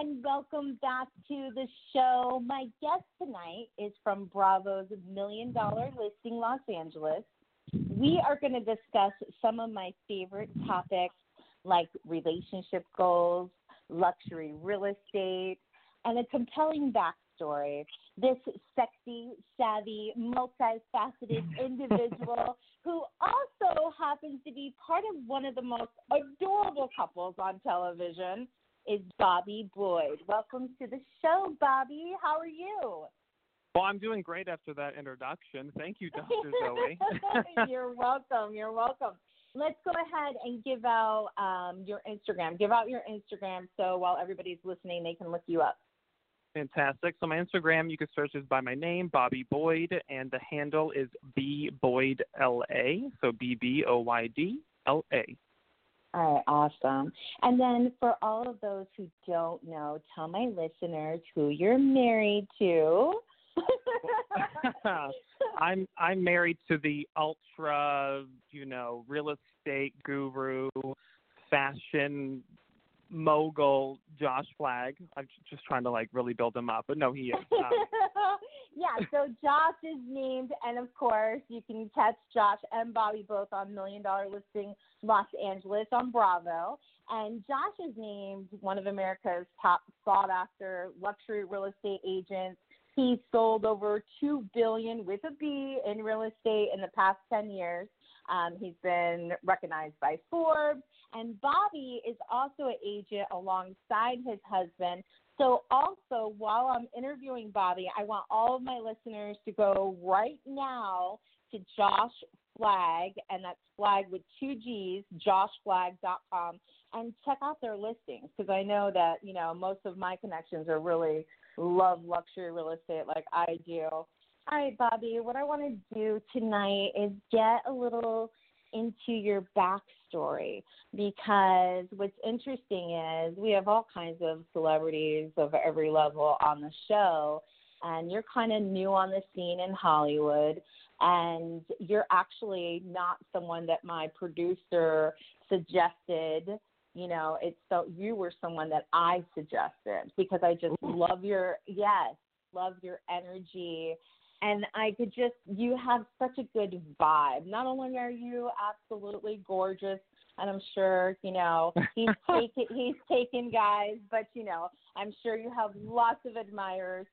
And welcome back to the show. My guest tonight is from Bravo's Million Dollar Listing Los Angeles. We are going to discuss some of my favorite topics like relationship goals, luxury real estate, and a compelling backstory. This sexy, savvy, multifaceted individual who also happens to be part of one of the most adorable couples on television is Bobby Boyd. Welcome to the show, Bobby. How are you? Well, I'm doing great after that introduction. Thank you, Dr. Zoe. You're welcome. You're welcome. Let's go ahead and give out um, your Instagram. Give out your Instagram so while everybody's listening, they can look you up. Fantastic. So my Instagram, you can search is by my name, Bobby Boyd, and the handle is B Boyd L A. So B B O Y D L A. All right, awesome. And then for all of those who don't know, tell my listeners who you're married to. I'm I'm married to the ultra, you know, real estate guru, fashion mogul Josh Flagg. I'm just trying to like really build him up, but no, he is. Um, yeah, so Josh is named, and of course, you can catch Josh and Bobby both on Million Dollar Listing Los Angeles on Bravo. And Josh is named one of America's top sought after luxury real estate agents. He sold over two billion with a B in real estate in the past ten years. Um, he's been recognized by Forbes, and Bobby is also an agent alongside his husband. So, also, while I'm interviewing Bobby, I want all of my listeners to go right now to Josh Flagg, and that's Flagg with two G's, joshflagg.com, and check out their listings because I know that, you know, most of my connections are really love luxury real estate like I do. All right, Bobby, what I want to do tonight is get a little into your backstory because what's interesting is we have all kinds of celebrities of every level on the show, and you're kind of new on the scene in Hollywood, and you're actually not someone that my producer suggested. You know, it's so you were someone that I suggested because I just love your yes, love your energy and I could just you have such a good vibe. Not only are you absolutely gorgeous, and I'm sure you know he's taken he's taken guys, but you know I'm sure you have lots of admirers.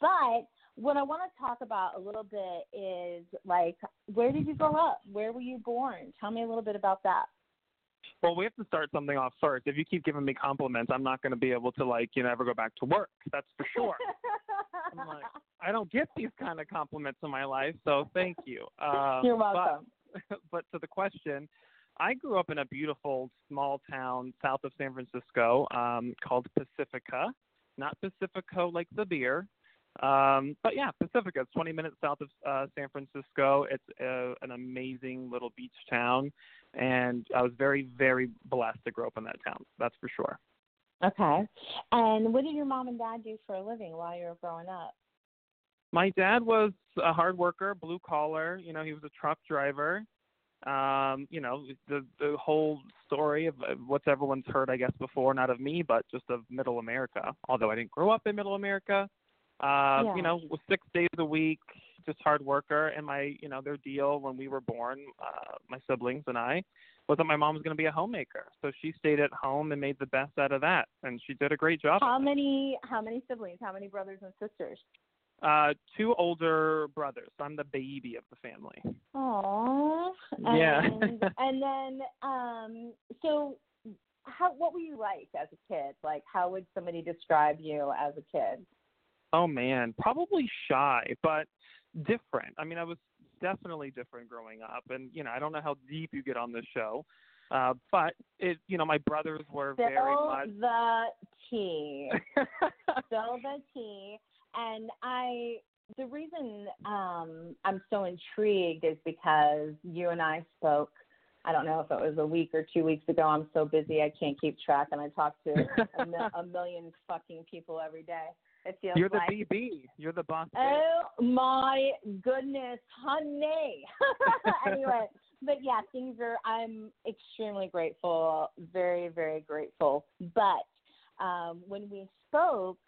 But what I want to talk about a little bit is like where did you grow up? Where were you born? Tell me a little bit about that. Well, we have to start something off first. If you keep giving me compliments, I'm not going to be able to like you know ever go back to work. That's for sure. I'm like, I don't get these kind of compliments in my life, so thank you. Uh, You're welcome. But, but to the question, I grew up in a beautiful small town south of San Francisco um, called Pacifica. Not Pacifico like the beer, um, but yeah, Pacifica. It's 20 minutes south of uh, San Francisco. It's uh, an amazing little beach town, and I was very, very blessed to grow up in that town. That's for sure. Okay. And what did your mom and dad do for a living while you were growing up? My dad was a hard worker, blue collar. You know, he was a truck driver. Um, you know, the the whole story of, of what's everyone's heard, I guess, before, not of me, but just of Middle America. Although I didn't grow up in Middle America, uh, Yeah. you know, six days a week, just hard worker. And my, you know, their deal when we were born, uh, my siblings and I, was that my mom was going to be a homemaker. So she stayed at home and made the best out of that, and she did a great job. How many how many siblings? How many brothers and sisters? Uh, two older brothers. I'm the baby of the family. Aww. Yeah. And, and then, um, so how what were you like as a kid? Like, how would somebody describe you as a kid? Oh man, probably shy, but different. I mean, I was definitely different growing up, and you know, I don't know how deep you get on this show, uh, but it, you know, my brothers were very Spill much. the tea. Spill the tea. And I the reason um, I'm so intrigued is because you and I spoke. I don't know if it was a week or two weeks ago. I'm so busy I can't keep track, and I talk to a, mil- a million fucking people every day. It feels You're the like. BB. You're the boss. bitch. Oh my goodness, honey. anyway, but yeah, things are. I'm extremely grateful, very, very grateful. But um, when we spoke,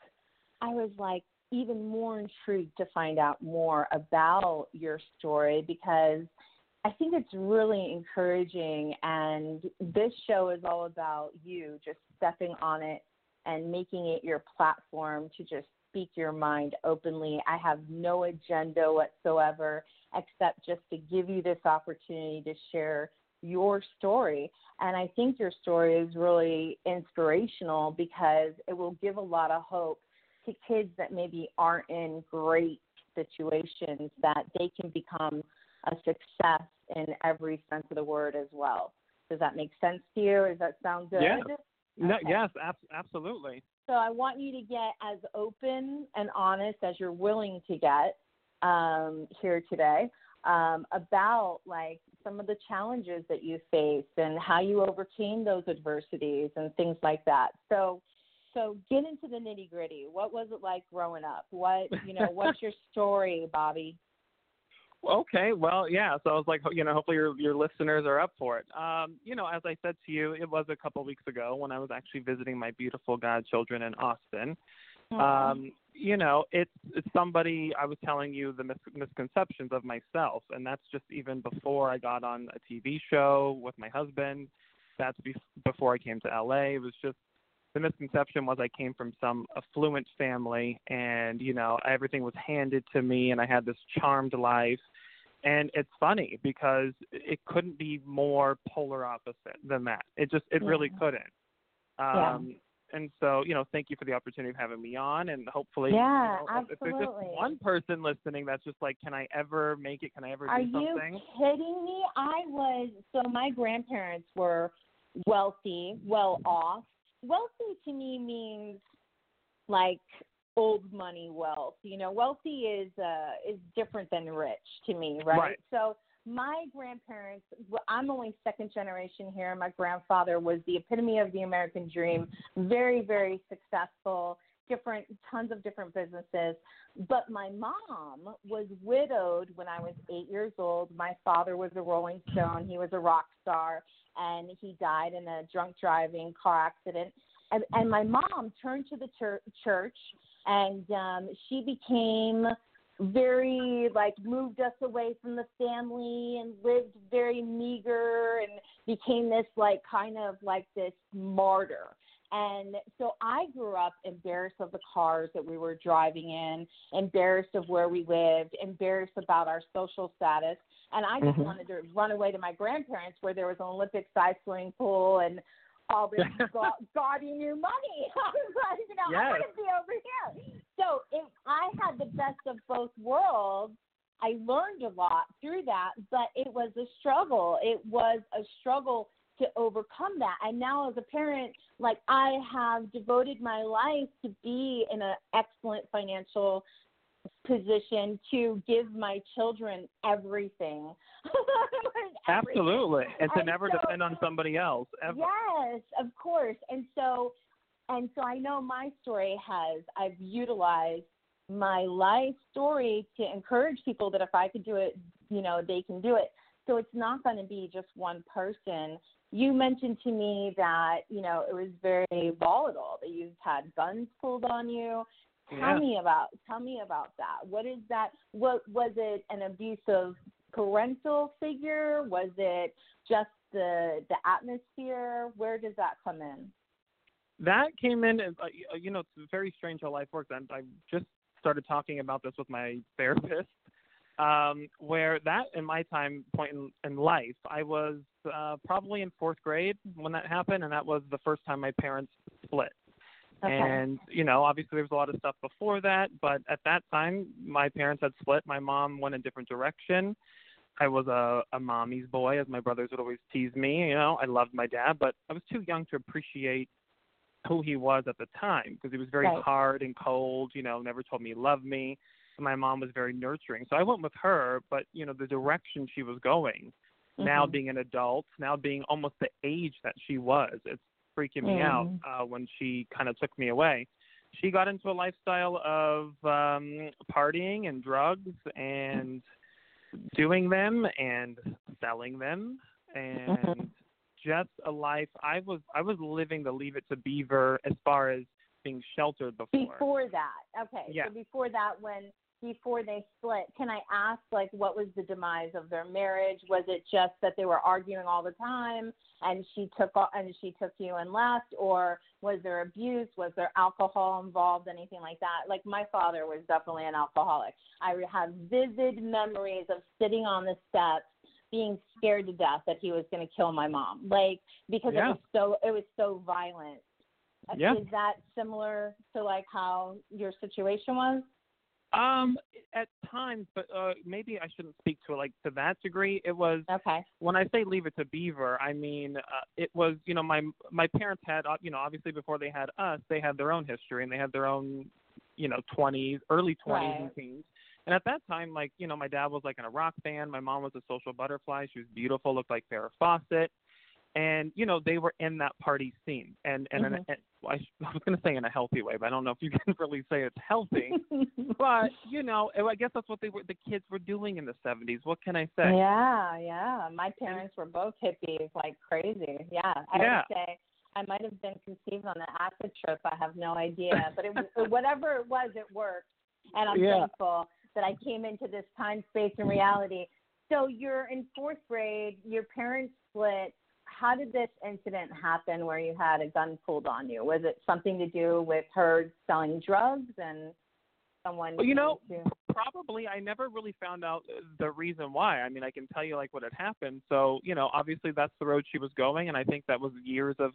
I was like even more intrigued to find out more about your story because I think it's really encouraging. And this show is all about you just stepping on it and making it your platform to just speak your mind openly. I have no agenda whatsoever except just to give you this opportunity to share your story. And I think your story is really inspirational because it will give a lot of hope to kids that maybe aren't in great situations that they can become a success in every sense of the word as well. Does that make sense to you? Does that sound good? Yeah. No, Okay. yes, ab- absolutely. So I want you to get as open and honest as you're willing to get um, here today um, about like some of the challenges that you faced and how you overcame those adversities and things like that. So, so get into the nitty gritty. What was it like growing up? What you know? what's your story, Bobby? Okay, well, yeah. So I was like, you know, hopefully your your listeners are up for it. Um, you know, as I said to you, it was a couple weeks ago when I was actually visiting my beautiful godchildren in Austin. Um, you know, it's it's somebody I was telling you the mis- misconceptions of myself, and that's just even before I got on a TV show with my husband. That's be- before I came to LA. It was just the misconception was I came from some affluent family, and you know everything was handed to me, and I had this charmed life. And it's funny because it couldn't be more polar opposite than that. It just it really couldn't. Yeah. Um, and so, you know, thank you for the opportunity of having me on, and hopefully, Yeah, you know, if there's just one person listening that's just like, can I ever make it? Can I ever Are do you something? kidding me? I was so my grandparents were wealthy, well off. Wealthy to me means like old money wealth. You know, wealthy is uh is different than rich to me, right? Right. So my grandparents, I'm only second generation here. My grandfather was the epitome of the American dream, very, very successful, different, tons of different businesses. But my mom was widowed when I was eight years old. My father was a Rolling Stone. He was a rock star, and he died in a drunk driving car accident. And, and my mom turned to the chur- church, and um, she became very like moved us away from the family and lived very meager and became this like kind of like this martyr and so I grew up embarrassed of the cars that we were driving in, embarrassed of where we lived, embarrassed about our social status. And I just Mhm. wanted to run away to my grandparents where there was an Olympic sized swimming pool and all this ga- gaudy new money. I was like, you know, I want to be over here. So if I had the best of both worlds, I learned a lot through that, but it was a struggle. It was a struggle to overcome that. And now as a parent, like I have devoted my life to be in an excellent financial position to give my children everything. Everything. Absolutely, and to And never so- depend on somebody else ever. Yes, of course. And so and so I know my story has I've utilized my life story to encourage people that if I could do it, you know, they can do it. So it's not going to be just one person. You mentioned to me that, you know, it was very volatile, that you've had guns pulled on you. Tell Yeah. me about tell me about that. What is that? What was it an abusive parental figure? Was it just the the atmosphere? Where does that come in? That came in, as, uh, you know, it's very strange how life works. I, I just started talking about this with my therapist, um, where that in my time point in, in life, I was uh, probably in fourth grade when that happened, and that was the first time my parents split. Okay. And you know, obviously there was a lot of stuff before that, but at that time, my parents had split. My mom went a different direction. I was a, a mommy's boy, as my brothers would always tease me. You know, I loved my dad, but I was too young to appreciate who he was at the time because he was very Right. hard and cold. You know, never told me he loved me. And my mom was very nurturing, so I went with her. But you know, the direction she was going, now Mhm. being an adult, now being almost the age that she was, it's freaking me out Mm. uh, when she kind of took me away. She got into a lifestyle of um partying and drugs and doing them and selling them and Mhm. just a life I was I was living the leave it to beaver as far as being sheltered before. Before that, okay. Yeah. So before that, when before they split, can I ask like what was the demise of their marriage? Was it just that they were arguing all the time and she took and she took you and left, or was there abuse? Was there alcohol involved? Anything like that? Like my father was definitely an alcoholic. I have vivid memories of sitting on the steps being scared to death that he was going to kill my mom like because Yeah. it was so it was so violent Yeah. is that similar to like how your situation was? Um at times, but uh maybe I shouldn't speak to it like to that degree. It was Okay. when I say leave it to Beaver, I mean uh, it was you know my my parents had uh, you know obviously before they had us they had their own history and they had their own you know twenties early twenties and teens and at that time like you know my dad was like in a rock band my mom was a social butterfly she was beautiful looked like Farrah Fawcett and you know they were in that party scene and and, Mhm. and, and I, I was going to say in a healthy way but I don't know if you can really say it's healthy but you know I guess that's what they were the kids were doing in the 70s what can I say yeah, yeah. My parents were both hippies like crazy. Yeah. I Yeah. would say I might have been conceived on an acid trip. I have no idea, but it was whatever it was, it worked, and I'm Yeah. thankful that I came into this time, space, and reality. So you're in fourth grade. Your parents split. How did this incident happen where you had a gun pulled on you? Was it something to do with her selling drugs and someone? Well, you know, to- probably I never really found out the reason why. I mean, I can tell you like what had happened. So, you know, obviously that's the road she was going and I think that was years of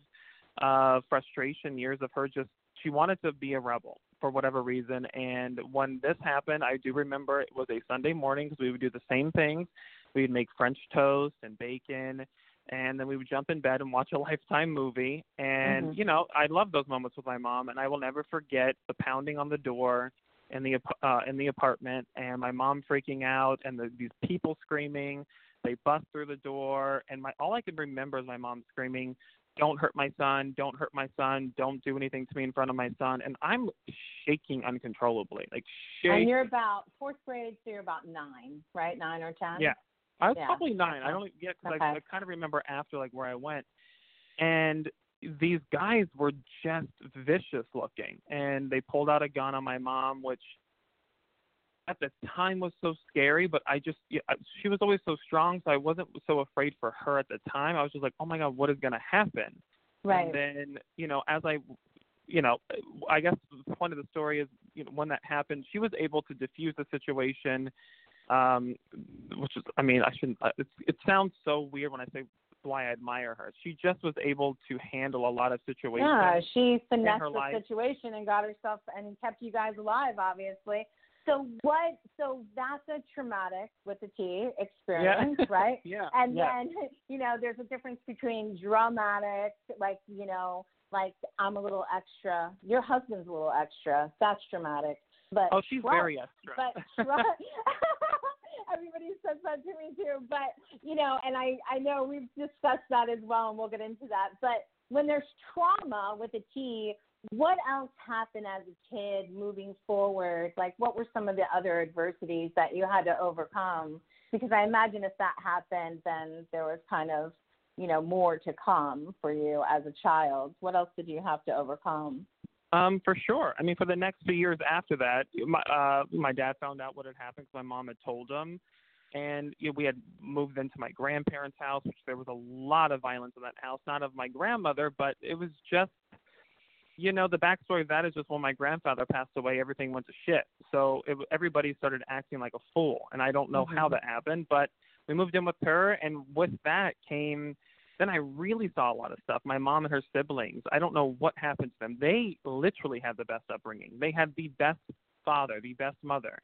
uh frustration, years of her just she wanted to be a rebel for whatever reason and when this happened, I do remember it was a Sunday morning because we would do the same things. We'd make french toast and bacon and then we would jump in bed and watch a lifetime movie and Mhm. you know, I love those moments with my mom and I will never forget the pounding on the door in the ap- uh, in the apartment, and my mom freaking out, and the, these people screaming. They bust through the door, and my all I can remember is my mom screaming, "Don't hurt my son! Don't hurt my son! Don't do anything to me in front of my son!" And I'm shaking uncontrollably, like shaking And you're about fourth grade, so you're about nine, right? Nine or ten. Yeah, I was Yeah. probably nine. I don't get because Okay. I, I kind of remember after like where I went, and these guys were just vicious looking, and they pulled out a gun on my mom, which at the time was so scary. But I just yeah, she was always so strong, so I wasn't so afraid for her at the time. I was just like, oh my god, what is gonna happen? Right. And then, you know, as I, you know, I guess the point of the story is, you know, when that happened, she was able to diffuse the situation, um, which is, I mean, I shouldn't. uh, It's, it sounds so weird when I say why I admire her. She just was able to handle a lot of situations. Yeah, she finessed her the life. situation and got herself and kept you guys alive, obviously. So what? So that's a traumatic with the T experience, right? Yeah. And yeah. then you know, there's a difference between dramatic, like you know, like I'm a little extra. Your husband's a little extra. That's dramatic. But oh, she's trust- very extra. but trust. Everybody says that to me too. But you know, and I I know we've discussed that as well, and we'll get into that. But when there's trauma with a T, what else happened as a kid moving forward? Like, what were some of the other adversities that you had to overcome? Because I imagine if that happened, then there was kind of you know more to come for you as a child. What else did you have to overcome? Um, for sure. I mean, for the next few years after that, my uh, my dad found out what had happened 'cause my mom had told him, and you know, we had moved into my grandparents' house, which there was a lot of violence in that house. Not of my grandmother, but it was just, you know, the backstory of that is just when my grandfather passed away, everything went to shit. So it, everybody started acting like a fool, and I don't know how Mhm. that happened, but we moved in with her, and with that came then I really saw a lot of stuff. My mom and her siblings, I don't know what happened to them. They literally had the best upbringing. They had the best father, the best mother.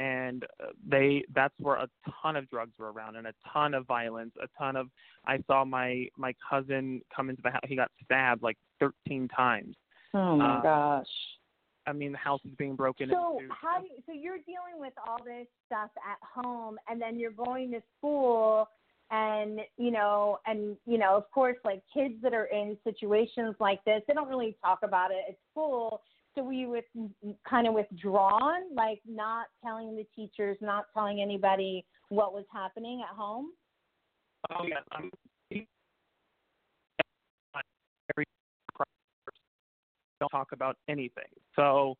And uh, they that's where a ton of drugs were around and a ton of violence, a ton of I saw my my cousin come into the house. He got stabbed like 13 times. Oh my Uh, gosh. I mean, the house is being broken So into. how do you, so you're dealing with all this stuff at home, and then you're going to school, and you know, and you know, of course, like kids that are in situations like this, they don't really talk about it at school. So we with kind of withdrawn, like not telling the teachers, not telling anybody what was happening at home? Oh yeah, I'm don't talk about anything. So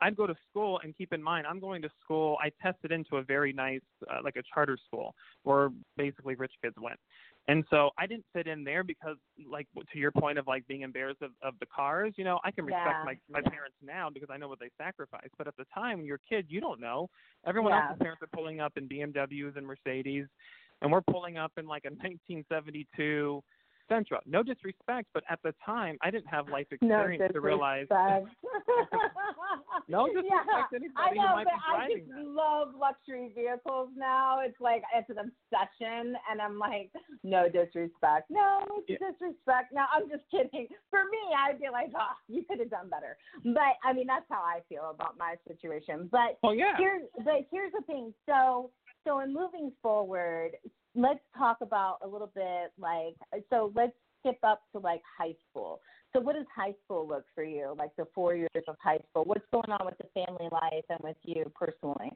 I'd go to school and keep in mind I'm going to school. I tested into a very nice uh, like a charter school where basically rich kids went. And so I didn't fit in there because like to your point of like being embarrassed of, of the cars, you know, I can respect Yeah, my my yeah. parents now because I know what they sacrificed. But at the time when you're a kid, you don't know. Everyone Yeah. else's parents are pulling up in BMWs and Mercedes and we're pulling up in like a 1972 Sentra. No disrespect, but at the time I didn't have life No experience to realize. disrespect. No disrespect yeah, anybody I who know, might but I just them. love luxury vehicles now. It's like it's an obsession, and I'm like, no disrespect, no disrespect. No, I'm just kidding. For me, I'd be like, oh, you could have done better. But I mean, that's how I feel about my situation. But Oh yeah. here's but here's the thing. So so in moving forward, let's talk about a little bit like so let's skip up to like high school. So what does high school look for you? Like the four years of high school. What's going on with the family life and with you personally?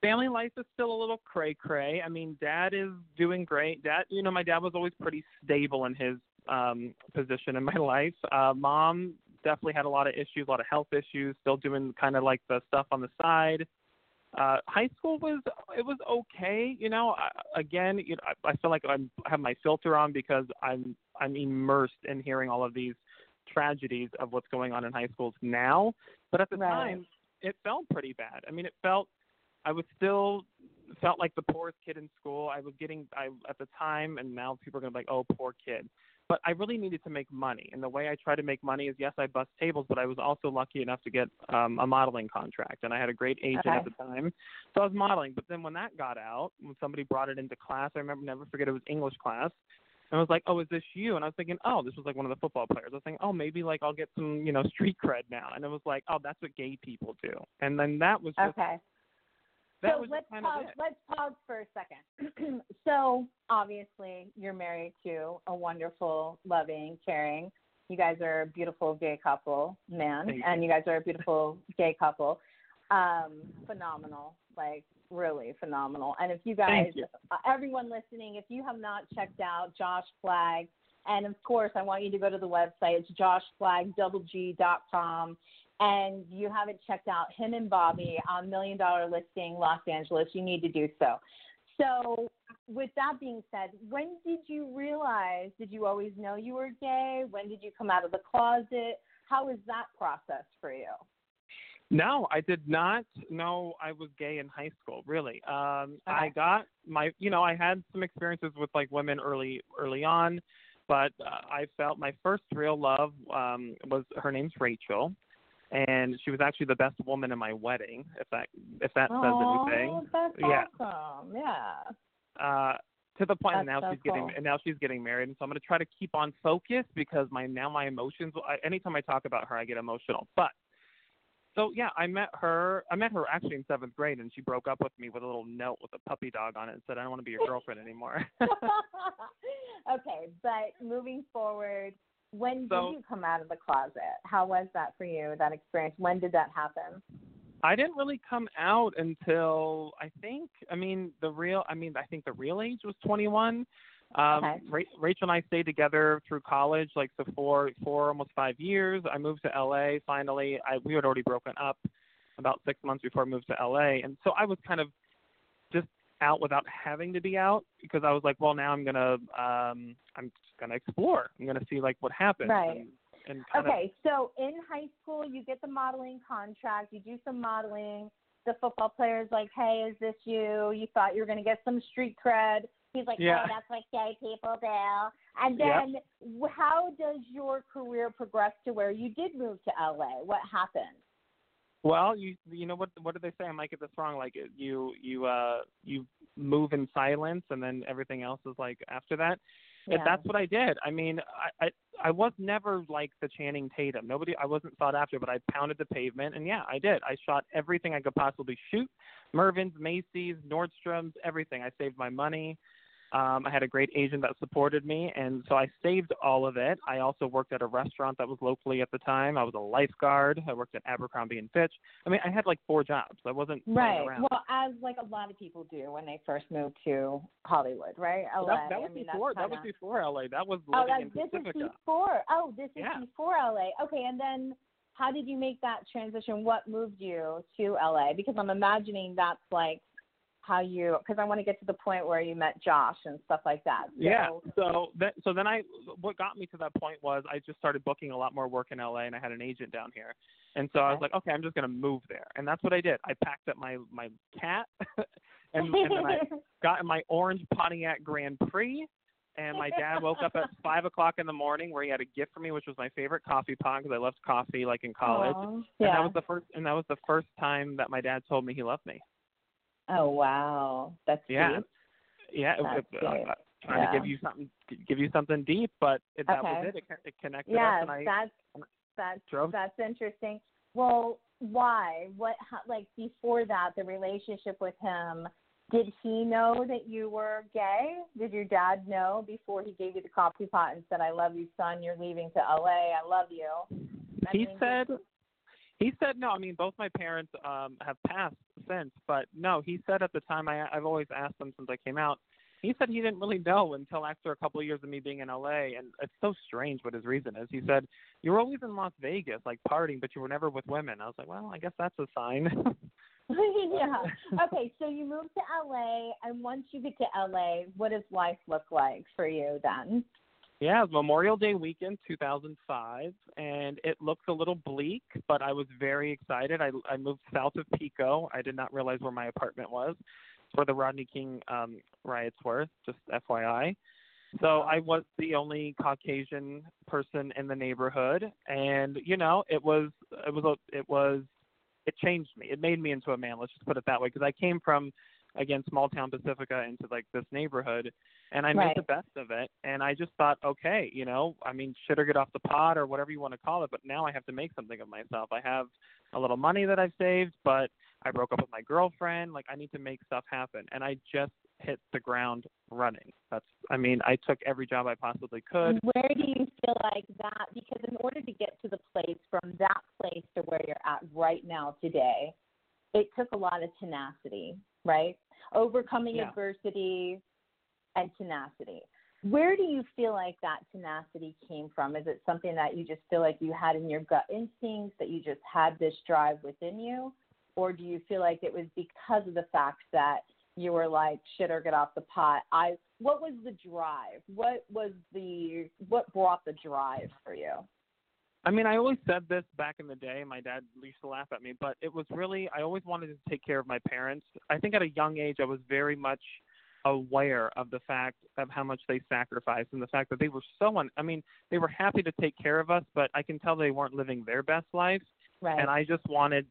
family life is still a little cray cray. I mean, dad is doing great. Dad, you know, my dad was always pretty stable in his um position in my life. Uh mom definitely had a lot of issues, a lot of health issues, still doing kind of like the stuff on the side. Uh high school was it was okay, you know. I, again, you know, I, I feel like I'm I have my filter on because I'm I'm immersed in hearing all of these tragedies of what's going on in high schools now. But at the Right. time, it felt pretty bad. I mean, it felt I was still felt like the poorest kid in school. I was getting I at the time and now people are gonna be like, Oh, poor kid. But I really needed to make money. And the way I try to make money is yes, I bust tables, but I was also lucky enough to get um a modeling contract and I had a great agent at the time. So I was modeling. But then when that got out, when somebody brought it into class, I remember never forget it was English class. And I was like, "Oh, is this you?" And I was thinking, "Oh, this was like one of the football players." I was thinking, "Oh, maybe like I'll get some, you know, street cred now." And it was like, "Oh, that's what gay people do." And then that was just Okay. That so was let's pause. Let's pause for a second. so obviously, you're married to a wonderful, loving, caring. You guys are a beautiful gay couple, man, you. and you guys are a beautiful gay couple. Um, phenomenal, like really phenomenal. And if you guys, you. uh, everyone listening, if you have not checked out Josh Flagg, and of course, I want you to go to the website. It's joshflagg.com. And you haven't checked out him and Bobby on Million Dollar Listing Los Angeles, you need to do so. So, with that being said, when did you realize? Did you always know you were gay? When did you come out of the closet? How was that process for you? No, I did not know I was gay in high school. Really, um, I got my, you know, I had some experiences with like women early, early on, but uh, I felt my first real love um, was her name's Rachel, and she was actually the best woman in my wedding. If that, if that says oh, anything. that's Yeah. awesome. Yeah. uh to the point That's now so she's getting and now she's getting married and so i'm going to try to keep on focus because my now my emotions I, anytime i talk about her i get emotional but so yeah i met her i met her actually in seventh grade and she broke up with me with a little note with a puppy dog on it and said i don't want to be your girlfriend anymore okay, but moving forward, when So- did you come out of the closet? How was that for you, that experience? When did that happen? I didn't really come out until I think I mean the real I mean I think the real age was 21. Um Okay. Ra- Rachel and I stayed together through college like so for for almost 5 years. I moved to LA finally. I we had already broken up about 6 months before I moved to LA and so I was kind of just out without having to be out because I was like, well now I'm going to um I'm to explore. I'm going to see like what happens Right. and, and kind of Okay, so in high school, you get the modeling contract, you do some modeling. The football player's like, hey, is this you? You thought you were going to get some street cred. He's like, Yeah. oh, that's what gay people do. And then how does your career progress to where you did move to LA? What happened? Well, you you know what what do they say? I might get this wrong. Like you you uh you move in silence, and then everything else is like after that. And that's what I did. I mean, I, I I was never like the Channing Tatum. Nobody, I wasn't sought after, but I pounded the pavement, and yeah, I did. I shot everything I could possibly shoot: Mervyn's, Macy's, Nordstrom's, everything. I saved my money. Um, I had a great agent that supported me, and so I saved all of it. I also worked at a restaurant that was locally at the time. I was a lifeguard. I worked at Abercrombie and Fitch. I mean, I had like four jobs. I wasn't right. Around. Well, as like a lot of people do when they first move to Hollywood, right? LA. That, that was I mean, before. Kinda... That was before LA. That was oh, that, this Pacifica. is before. Oh, this is yeah. before LA. Okay, and then how did you make that transition? What moved you to LA? Because I'm imagining that's like how you because I want to get to the point where you met Josh and stuff like that. So, yeah. So that so then I what got me to that point was I just started booking a lot more work in LA and I had an agent down here. And so okay. I was like, okay, I'm just gonna move there. And that's what I did. I packed up my my cat and, and then I got in my orange Pontiac Grand Prix and my dad woke up at five o'clock in the morning where he had a gift for me, which was my favorite coffee pot because I loved coffee like in college. Aww, yeah. And that was the first and that was the first time that my dad told me he loved me. Oh wow, that's yeah, deep. yeah. That's it, uh, deep. trying yeah. to give you something, give you something deep, but it, that okay. was it. It, it connected yeah, us, and I that's that's drove. that's interesting. Well, why? What? How, like before that, the relationship with him. Did he know that you were gay? Did your dad know before he gave you the coffee pot and said, "I love you, son. You're leaving to LA. I love you." I he said. He said no. I mean, both my parents um have passed since, but no. He said at the time, I I've always asked him since I came out. He said he didn't really know until after a couple of years of me being in LA, and it's so strange what his reason is. He said you were always in Las Vegas, like partying, but you were never with women. I was like, well, I guess that's a sign. yeah. Okay, so you moved to LA, and once you get to LA, what does life look like for you then? Yeah, Memorial Day weekend, 2005, and it looked a little bleak, but I was very excited. I I moved south of Pico. I did not realize where my apartment was, it's where the Rodney King um, riots were. Just FYI. So I was the only Caucasian person in the neighborhood, and you know, it was it was a, it was it changed me. It made me into a man. Let's just put it that way, because I came from again small town Pacifica into like this neighborhood and I right. made the best of it and I just thought okay you know I mean shit or get off the pot or whatever you want to call it but now I have to make something of myself. I have a little money that I've saved but I broke up with my girlfriend like I need to make stuff happen and I just hit the ground running. That's I mean I took every job I possibly could. Where do you feel like that because in order to get to the place from that place to where you're at right now today it took a lot of tenacity right? Overcoming yeah. adversity and tenacity. Where do you feel like that tenacity came from? Is it something that you just feel like you had in your gut instincts, that you just had this drive within you? Or do you feel like it was because of the fact that you were like, shit or get off the pot? I what was the drive? What was the what brought the drive for you? I mean, I always said this back in the day. My dad used to laugh at me, but it was really I always wanted to take care of my parents. I think at a young age I was very much aware of the fact of how much they sacrificed and the fact that they were so un- I mean, they were happy to take care of us, but I can tell they weren't living their best life. Right. And I just wanted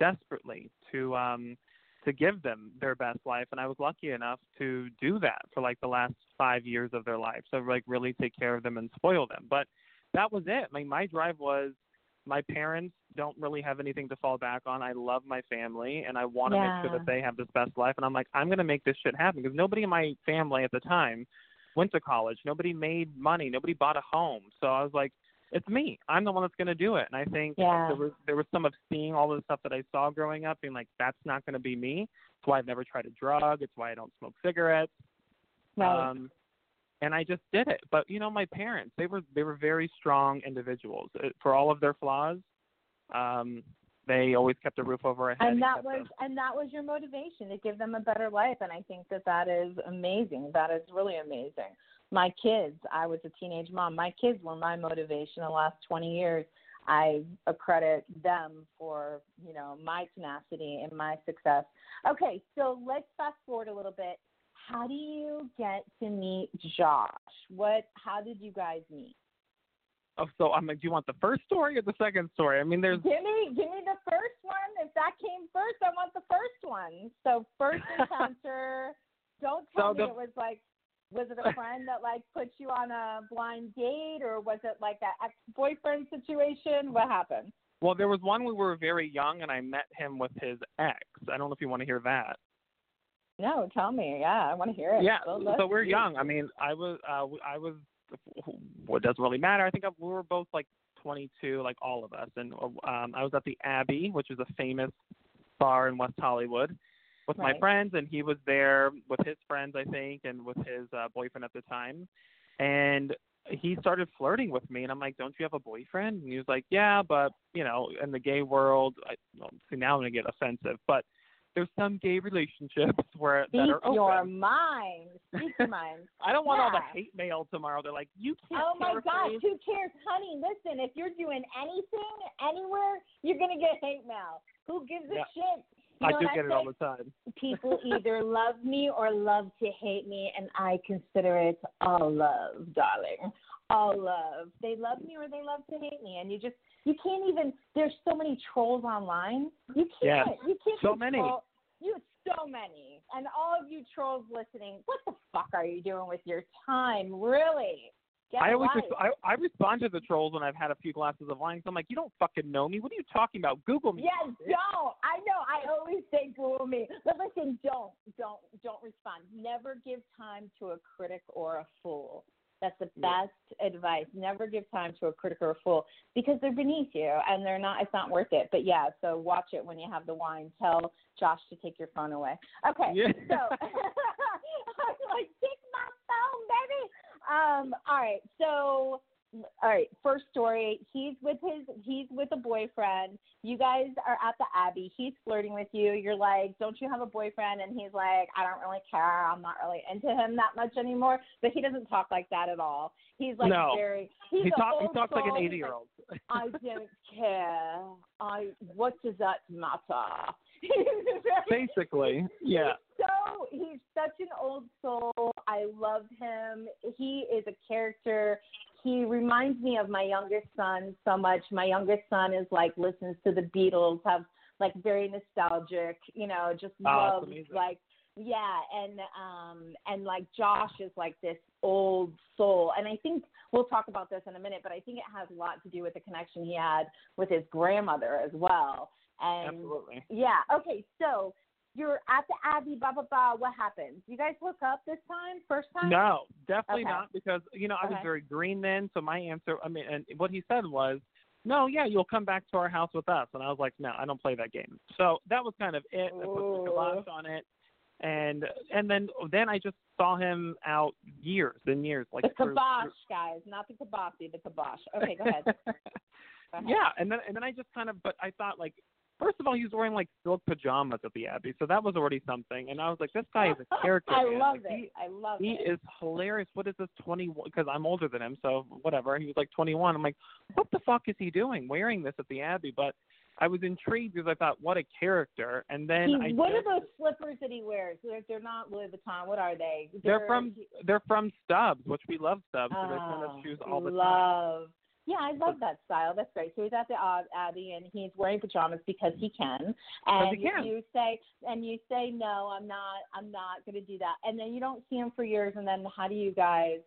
desperately to um to give them their best life and I was lucky enough to do that for like the last 5 years of their life. So like really take care of them and spoil them. But that was it. I mean, my drive was my parents don't really have anything to fall back on. I love my family and I want to yeah. make sure that they have this best life. And I'm like, I'm going to make this shit happen because nobody in my family at the time went to college. Nobody made money. Nobody bought a home. So I was like, it's me. I'm the one that's going to do it. And I think yeah. there was there was some of seeing all the stuff that I saw growing up, being like, that's not going to be me. It's why I've never tried a drug. It's why I don't smoke cigarettes. Right. Um, and I just did it. But you know, my parents, they were they were very strong individuals uh, for all of their flaws. Um, they always kept a roof over our head. And that was us. and that was your motivation to give them a better life. And I think that that is amazing. That is really amazing. My kids, I was a teenage mom. My kids were my motivation the last 20 years. I accredit them for you know my tenacity and my success. Okay, so let's fast forward a little bit how do you get to meet Josh? What? How did you guys meet? Oh, so I'm like, do you want the first story or the second story? I mean, there's. Give me, give me the first one. If that came first, I want the first one. So first encounter. don't tell so me the, it was like Was it a friend that like put you on a blind date, or was it like that ex-boyfriend situation? What happened? Well, there was one we were very young, and I met him with his ex. I don't know if you want to hear that. No, tell me. Yeah, I want to hear it. Yeah, Well, so we're young. I mean, I was, uh, I was. What doesn't really matter. I think we were both like 22, like all of us, and um, I was at the Abbey, which is a famous bar in West Hollywood, with my friends, and he was there with his friends, I think, and with his uh, boyfriend at the time, and he started flirting with me, and I'm like, "Don't you have a boyfriend?" And he was like, "Yeah, but you know, in the gay world, I, well, see now I'm gonna get offensive, but." There's some gay relationships where that are open. your mind. Speak your mind. I don't want all the hate mail tomorrow. They're like, you can't. Oh my gosh, paraphrase." who cares? Honey, listen, if you're doing anything, anywhere, you're going to get hate mail. Who gives a Yeah. shit? You I do get it all the time. People either love me or love to hate me, and I consider it all love, darling. All love. They love me or they love to hate me, and you just you can't even. There's so many trolls online. You can't. Yes, You can't. so many. control- You so many, and all of you trolls listening, what the fuck are you doing with your time? Really? Get I always res- I, I respond to the trolls when I've had a few glasses of wine. So I'm like, you don't fucking know me. What are you talking about? Google me. Yeah, don't. I know. I always say Google me, but listen, don't, don't, don't respond. Never give time to a critic or a fool. That's the Yeah. best advice. Never give time to a critic or a fool because they're beneath you and they're not. It's not worth it. But yeah, so watch it when you have the wine. Tell Josh to take your phone away. Okay. Yeah. So I'm like, take my phone, baby. Um. All right. So all right, first story. He's with his he's with a boyfriend. You guys are at the Abbey. He's flirting with you. You're like, "Don't you have a boyfriend?" And he's like, "I don't really care. I'm not really into him that much anymore." But he doesn't talk like that at all. He's like No. very he's he, talk, he talks like an 80 year old. I don't care. I what does that matter? Basically, yeah. so he's such an old soul. I love him. He is a character. He reminds me of my youngest son so much. My youngest son is like listens to the Beatles, have like very nostalgic, you know, just Oh, loves like yeah, and um and like Josh is like this old soul. And I think we'll talk about this in a minute, but I think it has a lot to do with the connection he had with his grandmother as well. And Absolutely. yeah. Okay. So you're at the Abbey. Blah blah blah. What happens? You guys hook up this time? First time? No, definitely Okay. not because you know I was Okay. very green then. So my answer, I mean, and what he said was, "No, yeah, you'll come back to our house with us." And I was like, "No, I don't play that game." So that was kind of it. I put the kibosh on it, and and then then I just saw him out years and years, like The through- kibosh, guys, not the kibosh, the kibosh. Okay, go ahead. Go ahead. yeah, and then and then I just kind of, but I thought like, first of all, he was wearing like silk pajamas at the Abbey, so that was already something. And I was like, this guy is a character. I man. love Like, it. I love He, he it. is hilarious. What is this twenty? Because I'm older than him, so whatever. He was like 21. I'm like, what the fuck is he doing wearing this at the Abbey? But I was intrigued because I thought, what a character. And then He, I what just, are those slippers that he wears? They're, they're not Louis Vuitton. What are they? They're from they're from Stubbs, which we love Stubbs. so they send us Oh, shoes all the time. love. Yeah, I love that style. That's great. So he's at the Ab- Abbey and he's wearing pajamas because he can. And he can. you say and you say no, I'm not. I'm not going to do that. And then you don't see him for years. And then how do you guys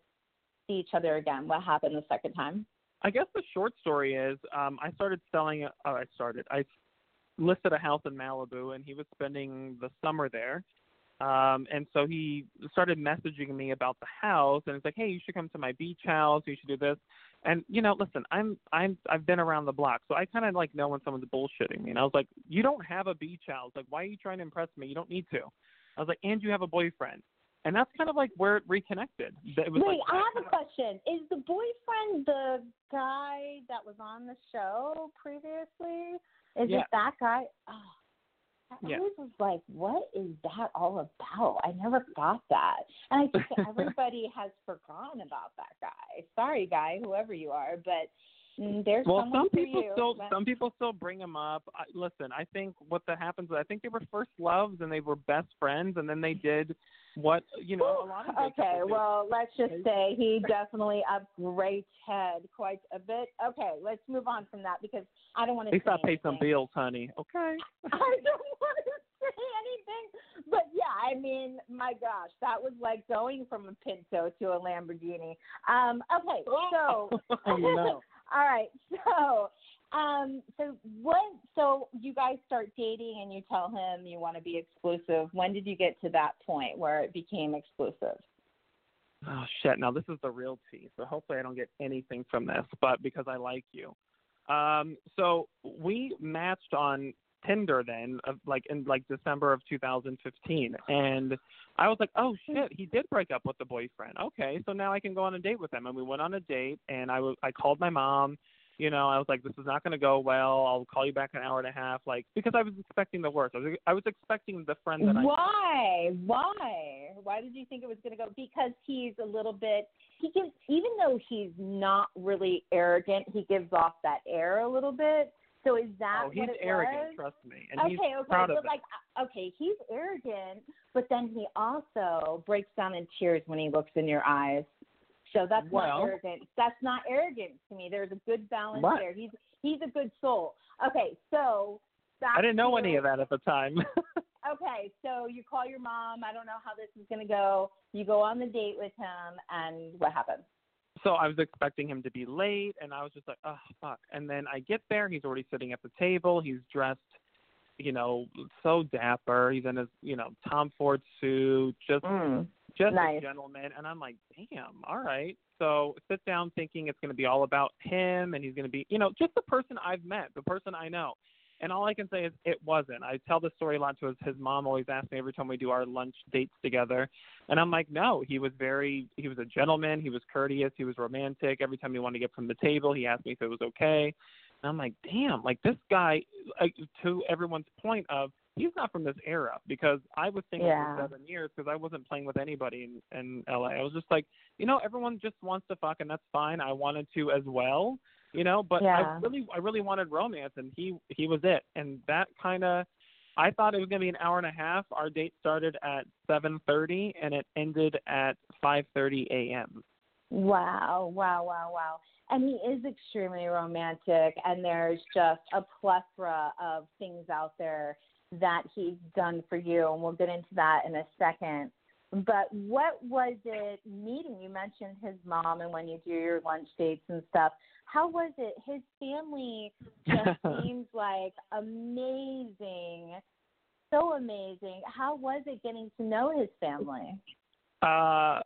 see each other again? What happened the second time? I guess the short story is um, I started selling. Oh, I started. I listed a house in Malibu, and he was spending the summer there. Um, and so he started messaging me about the house, and it's like, hey, you should come to my beach house. You should do this. And you know, listen, I'm I'm I've been around the block, so I kind of like know when someone's bullshitting me. And I was like, you don't have a beach house. Like, why are you trying to impress me? You don't need to. I was like, and you have a boyfriend. And that's kind of like where it reconnected. It was Wait, like, I have a question. Is the boyfriend the guy that was on the show previously? Is Yeah. it that guy? Oh, I Yeah. always was like, what is that all about? I never got that. And I think everybody has forgotten about that guy. Sorry, guy, whoever you are, but there's Well, some people you. still But- some people still bring them up. I, listen, I think what that happens. is I think they were first loves and they were best friends, and then they did what you know a lot of Okay, well, let's just say he definitely upgrades head quite a bit. Okay, let's move on from that because I don't want to. at least I pay some bills, honey. Okay. I don't want to say anything, but yeah, I mean, my gosh, that was like going from a Pinto to a Lamborghini. Um, okay, so Oh, no. All right, so um, so what? So you guys start dating, and you tell him you want to be exclusive. When did you get to that point where it became exclusive? Oh shit! Now this is the real tea. So hopefully I don't get anything from this, but because I like you. Um, so we matched on Tinder then, of like in like December of 2015, and I was like, oh shit, he did break up with the boyfriend. Okay, so now I can go on a date with him, and we went on a date, and I was I called my mom. You know, I was like, this is not going to go well. I'll call you back in an hour and a half, like because I was expecting the worst. I was I was expecting the friend that I Why? Why? Why did you think it was going to go? Because he's a little bit. He gives, even though he's not really arrogant, he gives off that air a little bit. So is that oh, he's what it arrogant, was? trust me, and okay, he's okay, proud but of like, uh, okay, he's arrogant, but then he also breaks down in tears when he looks in your eyes. So that's Well- not arrogant. That's not arrogant to me. There's a good balance What? there. He's he's a good soul. Okay, so I didn't know any of that at the time. Okay, so you call your mom. I don't know how this is going to go. You go on the date with him, and what happens? So I was expecting him to be late, and I was just like, oh fuck. And then I get there, he's already sitting at the table. He's dressed, you know, so dapper. He's in his, you know, Tom Ford suit, just mm, just Nice. a gentleman. And I'm like, damn, all right. So sit down thinking it's going to be all about him, and he's going to be, you know, just the person I've met, the person I know. And all I can say is it wasn't. I tell this story a lot to his his mom always asks me every time we do our lunch dates together. And I'm like, no, he was very he was a gentleman, he was courteous, he was romantic. Every time he wanted to get from the table, he asked me if it was okay. And I'm like, damn, like this guy like to everyone's point of he's not from this era because I was single Yeah. for seven years because I wasn't playing with anybody in, in LA. I was just like, you know, everyone just wants to fuck and that's fine. I wanted to as well you know but i really i really wanted romance and he he was it and that kind of i thought it was going to be an hour and a half our date started at 7:30 and it ended at 5:30 a.m. Wow, wow, wow, wow. And he is extremely romantic, and there's just a plethora of things out there that he's done for you, and we'll get into that in a second. But what was it meeting? You mentioned his mom, and when you do your lunch dates and stuff. How was it? His family just seems like amazing, so amazing. How was it getting to know his family? uh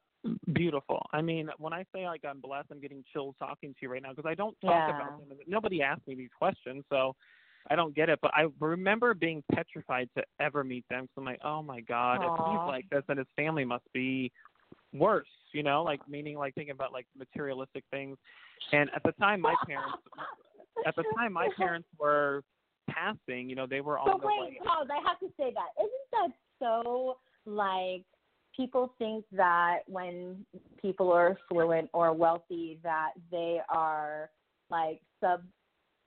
beautiful i mean when i say like i'm blessed i'm getting chills talking to you right now because i don't talk Yeah. about them nobody asked me these questions so i don't get it but i remember being petrified to ever meet them so i'm like oh my god if he's like this then his family must be worse you know like meaning like thinking about like materialistic things and at the time my parents at the time my parents were passing you know they were on So the wait, way pause. I have to say that. Isn't that so like people think that when people are affluent or wealthy that they are like sub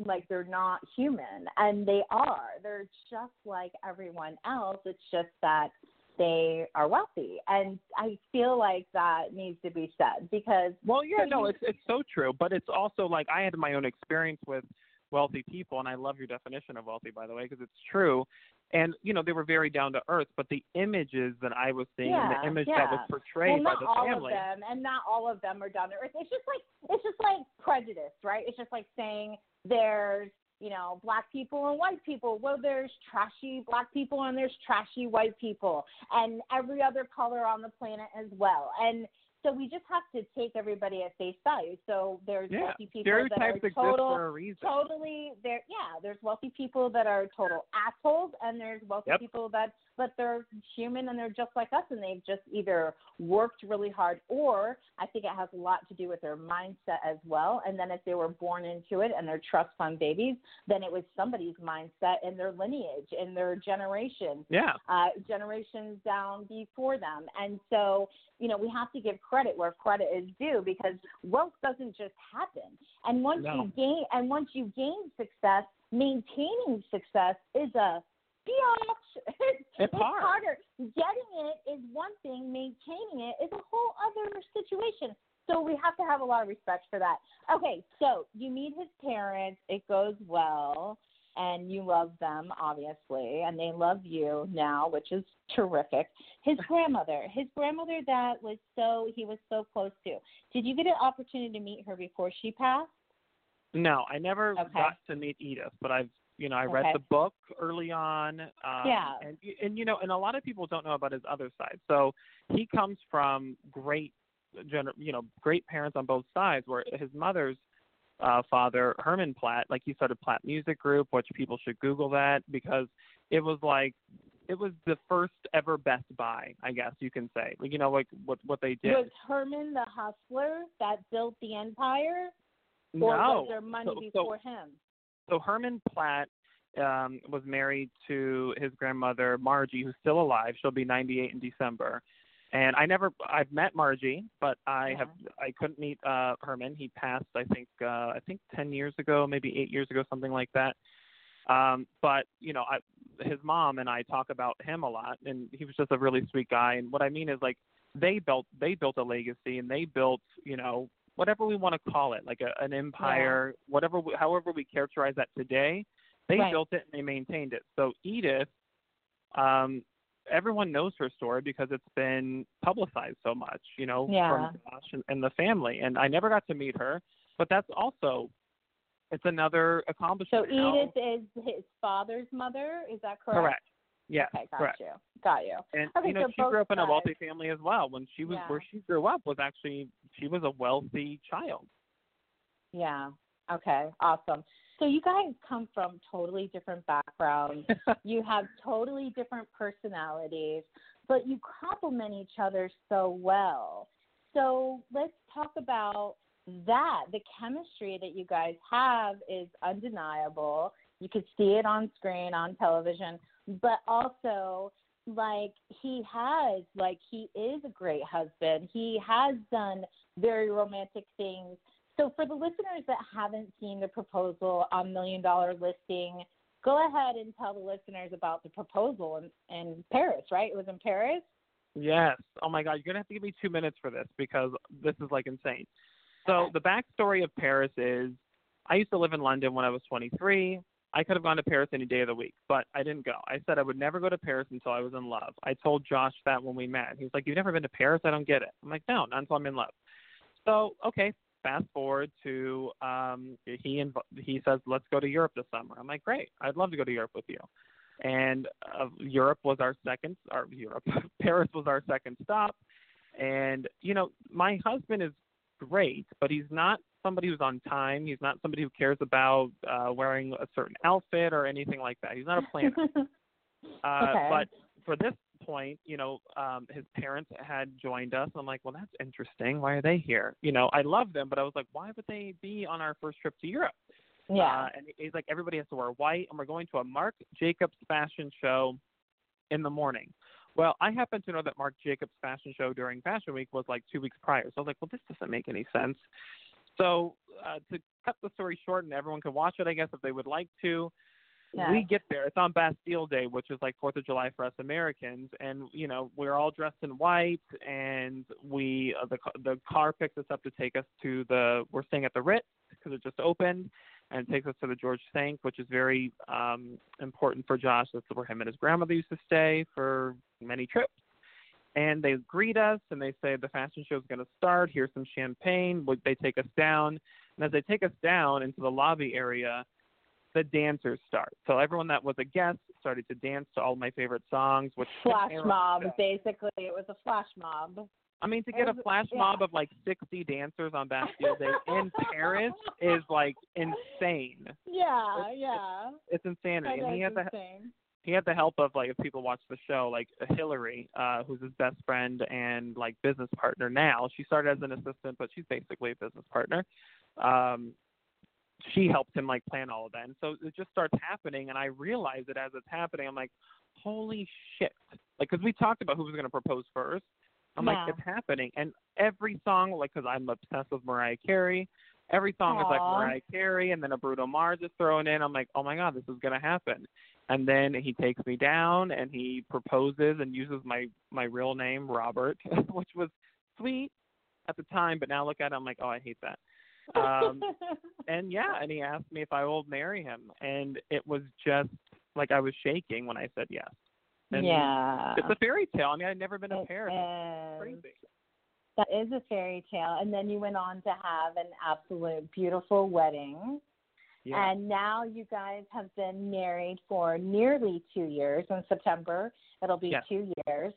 like they're not human and they are. They're just like everyone else. It's just that they are wealthy. And I feel like that needs to be said because Well, yeah, no, it's it's so true, but it's also like I had my own experience with wealthy people, and I love your definition of wealthy, by the way, because it's true. And you know, they were very down to earth, but the images that I was seeing, and Yeah, the image yeah. that was portrayed well, by not the all family, of them, and not all of them are down to earth. It's just like it's just like prejudice, right? It's just like saying there's you know black people and white people. Well, there's trashy black people and there's trashy white people, and every other color on the planet as well. And so we just have to take everybody at face value. So there's yeah, wealthy people that are exist total for a reason. totally there yeah there's wealthy people that are total assholes and there's wealthy Yep. people that but they're human and they're just like us and they've just either worked really hard or i think it has a lot to do with their mindset as well and then if they were born into it and they're trust fund babies then it was somebody's mindset and their lineage and their generation Yeah, uh, generations down before them. And so, you know, we have to give credit where credit is due because wealth doesn't just happen. And once No. you gain, and once you gain success, maintaining success is a biatch. It's, hard. harder. Getting it is one thing. Maintaining it is a whole other situation. So we have to have a lot of respect for that. Okay, so you meet his parents. It goes well. and you love them obviously, and they love you now, which is terrific. His grandmother, his grandmother that was so he was so close to. Did you get an opportunity to meet her before she passed? No, I never Okay. got to meet Edith, but I've you know I read the book early on. Um, Yeah. And and you know, and a lot of people don't know about his other side. So he comes from great, gener- you know, great parents on both sides. Where his mother's uh, father, Herman Platt, like he started Platt Music Group, which people should Google that because it was like it was the first ever Best Buy, I guess you can say. Like, you know, like what what they did. Was Herman the hustler that built the empire, or no, was there money So- so- before him? So Herman Platt um, was married to his grandmother Margie, who's still alive. She'll be 98 in December. And I never, I've met Margie, but I Yeah. have, I couldn't meet uh, Herman. He passed, I think, uh, I think 10 years ago, maybe eight years ago, something like that. Um, but you know, I, his mom and I talk about him a lot, and he was just a really sweet guy. And what I mean is, like, they built, they built a legacy, and they built, you know, whatever we want to call it, like a, an empire, whatever, however we characterize that today. They Right. built it and they maintained it. So Edith, um, everyone knows her story because it's been publicized so much, you know, Yeah. from Josh and, and the family. And I never got to meet her, but that's also it's another So accomplishment. now. Edith is his father's mother. Is that correct? correct. Yes, Okay, got correct. you. Got you. And Okay, you know, so she grew up in a wealthy family as well. When she was Yeah. where she grew up was actually she was a wealthy child. Yeah. Okay. Awesome. So you guys come from totally different backgrounds. you have totally different personalities, but you complement each other so well. So let's talk about that. The chemistry that you guys have is undeniable. You could see it on screen, on television, but also like he has like he is a great husband. He has done very romantic things. So for the listeners that haven't seen the proposal on Million Dollar Listing, go ahead and tell the listeners about the proposal in, in Paris, right? It was in Paris? Yes. Oh my God, you're gonna have to give me two minutes for this because this is like insane. So the backstory of Paris is, I used to live in London when I was 23. I could have gone to Paris any day of the week, but I didn't go. I said I would never go to Paris until I was in love. I told Josh that when we met. He was like, "You've never been to Paris? I don't get it." I'm like, "No, not until I'm in love." So okay, fast forward to um, he inv- he says, "Let's go to Europe this summer." I'm like, "Great, I'd love to go to Europe with you." And uh, Europe was our second, or Europe, Paris was our second stop. And you know, my husband is great, but he's not somebody who's on time. He's not somebody who cares about uh, wearing a certain outfit or anything like that. He's not a planner. Uh, Okay. But for this point, you know, um, his parents had joined us. I'm like, well, that's interesting. Why are they here? You know, I love them, but I was like, why would they be on our first trip to Europe? yeah. Uh, and he's like, everybody has to wear white, and we're going to a Marc Jacobs fashion show in the morning. Well, I happen to know that Marc Jacobs fashion show during Fashion Week was like two weeks prior. So I was like, well, this doesn't make any sense. So uh, to cut the story short, and everyone can watch it, I guess, if they would like to. Yeah. We get there. It's on Bastille Day, which is like Fourth of July for us Americans, and you know we're all dressed in white, and we uh, the the car picks us up to take us to the. We're staying at the Ritz because it just opened, and it takes us to the George Cinq, which is very um, important for Josh. That's where him and his grandmother used to stay for many trips. And they greet us and they say the fashion show is going to start. Here's some champagne. They take us down, and as they take us down into the lobby area, the dancers start. So everyone that was a guest started to dance to all my favorite songs, which flash mob, basically. It was a flash mob. I mean, to get a flash yeah. mob of like 60 dancers on Bastille Day in Paris is like insane. Yeah, It's- yeah. It's insanity. That And he had the insane. he had the help of like if people watch the show, like Hillary, uh, who's his best friend and like business partner now. She started as an assistant, but she's basically a business partner. Um, she helped him like plan all of that, and so it just starts happening. And I realize it as it's happening. I'm like, holy shit! Like, because we talked about who was going to propose first. I'm Yeah. like, it's happening, and every song, like, because I'm obsessed with Mariah Carey. Every song is like Mariah Carey, and then a Bruno Mars is thrown in. I'm like, oh my god, this is gonna happen. And then he takes me down and he proposes and uses my my real name Robert, which was sweet at the time, but now look at it, I'm like, oh, I hate that. Um, and yeah, and he asked me if I will marry him, and it was just like I was shaking when I said yes. And yeah. it's a fairy tale. I mean, I'd never been a It parent. Crazy. That is a fairy tale. And then you went on to have an absolute beautiful wedding. Yeah. And now you guys have been married for nearly two years. In September, it'll be Yes. two years.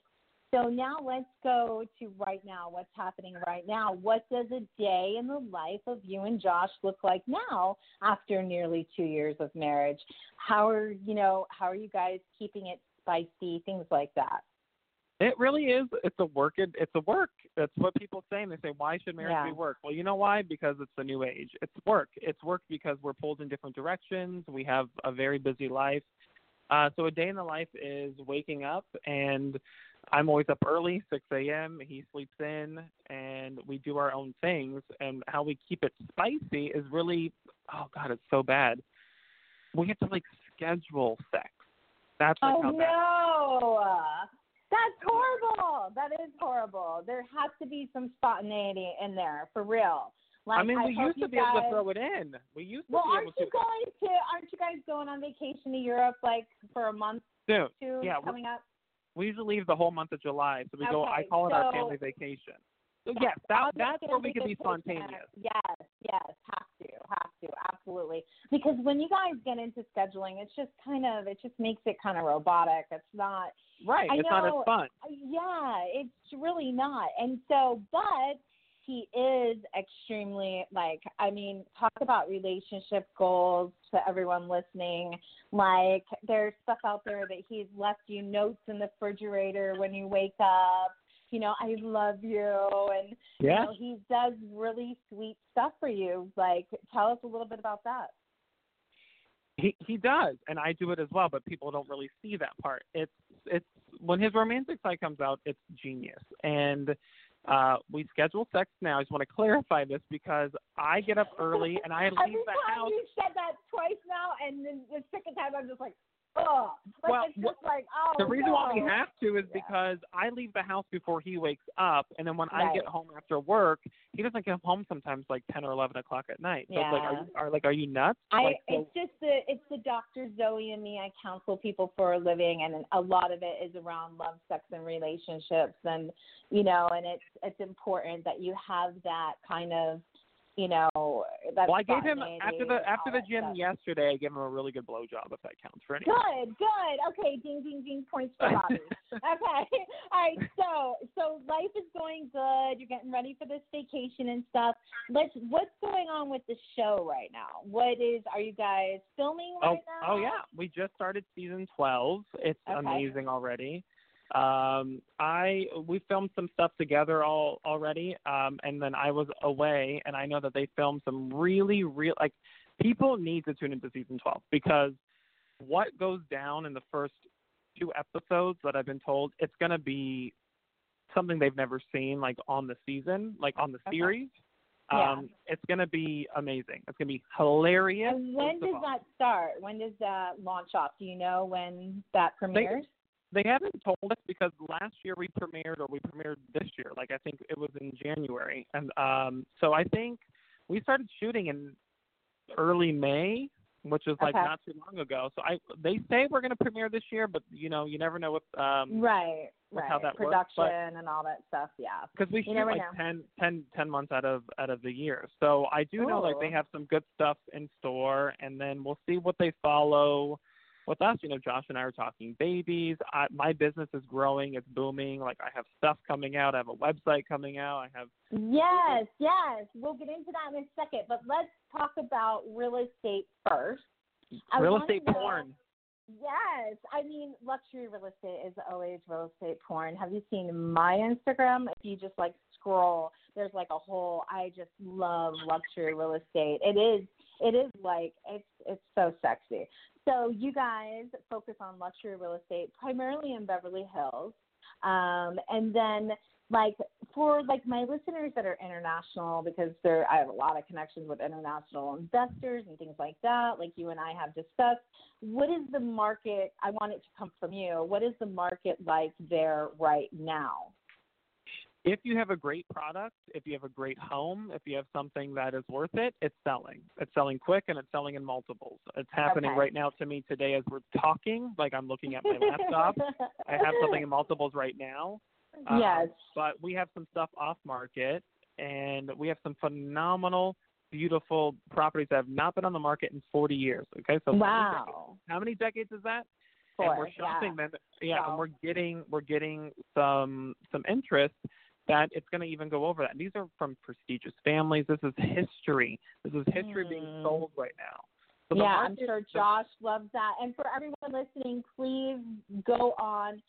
So now let's go to right now. What's happening right now? What does a day in the life of you and Josh look like now after nearly two years of marriage? How are you know? How are you guys keeping it spicy? Things like that. It really is. It's a work. It's a work. That's what people say. And they say, why should marriage Yeah. be work? Well, you know why? Because it's the new age. It's work. It's work because we're pulled in different directions. We have a very busy life. Uh, so a day in the life is waking up, and I'm always up early, 6 a.m. He sleeps in, and we do our own things. And how we keep it spicy is really, oh God, it's so bad. We have to like schedule sex. That's like Oh how bad. no, that's horrible. That is horrible. There has to be some spontaneity in there for real. Like I mean, we hope used to be guys, able to throw it in. We used to Well, be aren't able you to. going to? Aren't you guys going on vacation to Europe like for a month Soon. two Yeah, coming up? We usually leave the whole month of July, so we go. I call it our family vacation. So yes, that that's where we can be spontaneous. Yes, yes, have to, have to, absolutely. Because when you guys get into scheduling, it's just kind of, it just makes it kind of robotic. It's not, Right. I it's not as fun. yeah, it's really not. And so, but he is extremely like, I mean, talk about relationship goals to everyone listening. Like, there's stuff out there that he's left you notes in the refrigerator when you wake up. You know, I love you, and you Yeah. know, he does really sweet stuff for you. Like, tell us a little bit about that. He he does, and I do it as well, but people don't really see that part. It's it's when his romantic side comes out, it's genius. And uh we schedule sex now. I just want to clarify this because I get up early and I leave Every the time house. you said that twice now, and then the second time I'm just like, oh, like Well, it's just like, oh. The reason why we have to is Yeah. because I leave the house before he wakes up, and then when I get home after work, he doesn't get home sometimes like ten or eleven o'clock at night. So it's like, are you, are like, are you nuts? I like, so- it's just the it's the Dr. Zoe and me. I counsel people for a living, and a lot of it is around love, sex, and relationships, and you know, and it's it's important that you have that kind of, you know, that. well, I gave him after the after the gym stuff. yesterday. I gave him a really good blowjob, if that counts for anything. Good, good. Okay, ding, ding, ding. Points for Bobby. okay. All right. So, so life is going good. You're getting ready for this vacation and stuff. Let's. What's going on with the show right now? What is? Are you guys filming Oh, right oh, now? oh yeah, we just started season twelve. It's Okay. amazing already. Um, I we filmed some stuff together all already, um, and then I was away, and I know that they filmed some really real like people need to tune into season twelve because what goes down in the first two episodes that I've been told it's gonna be something they've never seen like on the season, like on the Okay. series. Yeah. Um, it's gonna be amazing. It's gonna be hilarious. And when does that start? When does that launch off? Do you know when that premieres? They haven't told us because last year we premiered or we premiered this year. Like I think it was in January. And um so I think we started shooting in early May, which is like Okay. not too long ago. So I they say we're gonna premiere this year, but you know, you never know what um right. with Right. how that works, Production but- and all that stuff. Yeah. because we shoot like know. ten, ten, ten months out of out of the year. So I do know like they have some good stuff in store, and then we'll see what they follow with us. You know, Josh and I are talking babies. I, my business is growing; it's booming. Like I have stuff coming out. I have a website coming out. I have Yes, yes. We'll get into that in a second, but let's talk about real estate first. I real estate know- porn. Yes, I mean luxury real estate is always real estate porn. Have you seen my Instagram? If you just like scroll, there's like a whole. I just love luxury real estate. It is, it is like it's it's so sexy. So you guys focus on luxury real estate primarily in Beverly Hills, um, and then like for like my listeners that are international because there I have a lot of connections with international investors and things like that like you and I have discussed what is the market I want it to come from you what is the market like there right now if you have a great product, if you have a great home, if you have something that is worth it, it's selling. It's selling quick and it's selling in multiples. It's happening Okay. right now to me today as we're talking. Like I'm looking at my laptop. I have something in multiples right now. Um, yes. But we have some stuff off market and we have some phenomenal, beautiful properties that have not been on the market in 40 years. Okay. So Wow. how many decades is that? Four, and we're shopping yeah. them. Yeah, and we're getting we're getting some some interest that it's going to even go over that. And these are from prestigious families. This is history. This is history being Mm. sold right now. So yeah, I'm sure Josh loves that. And for everyone listening, please go on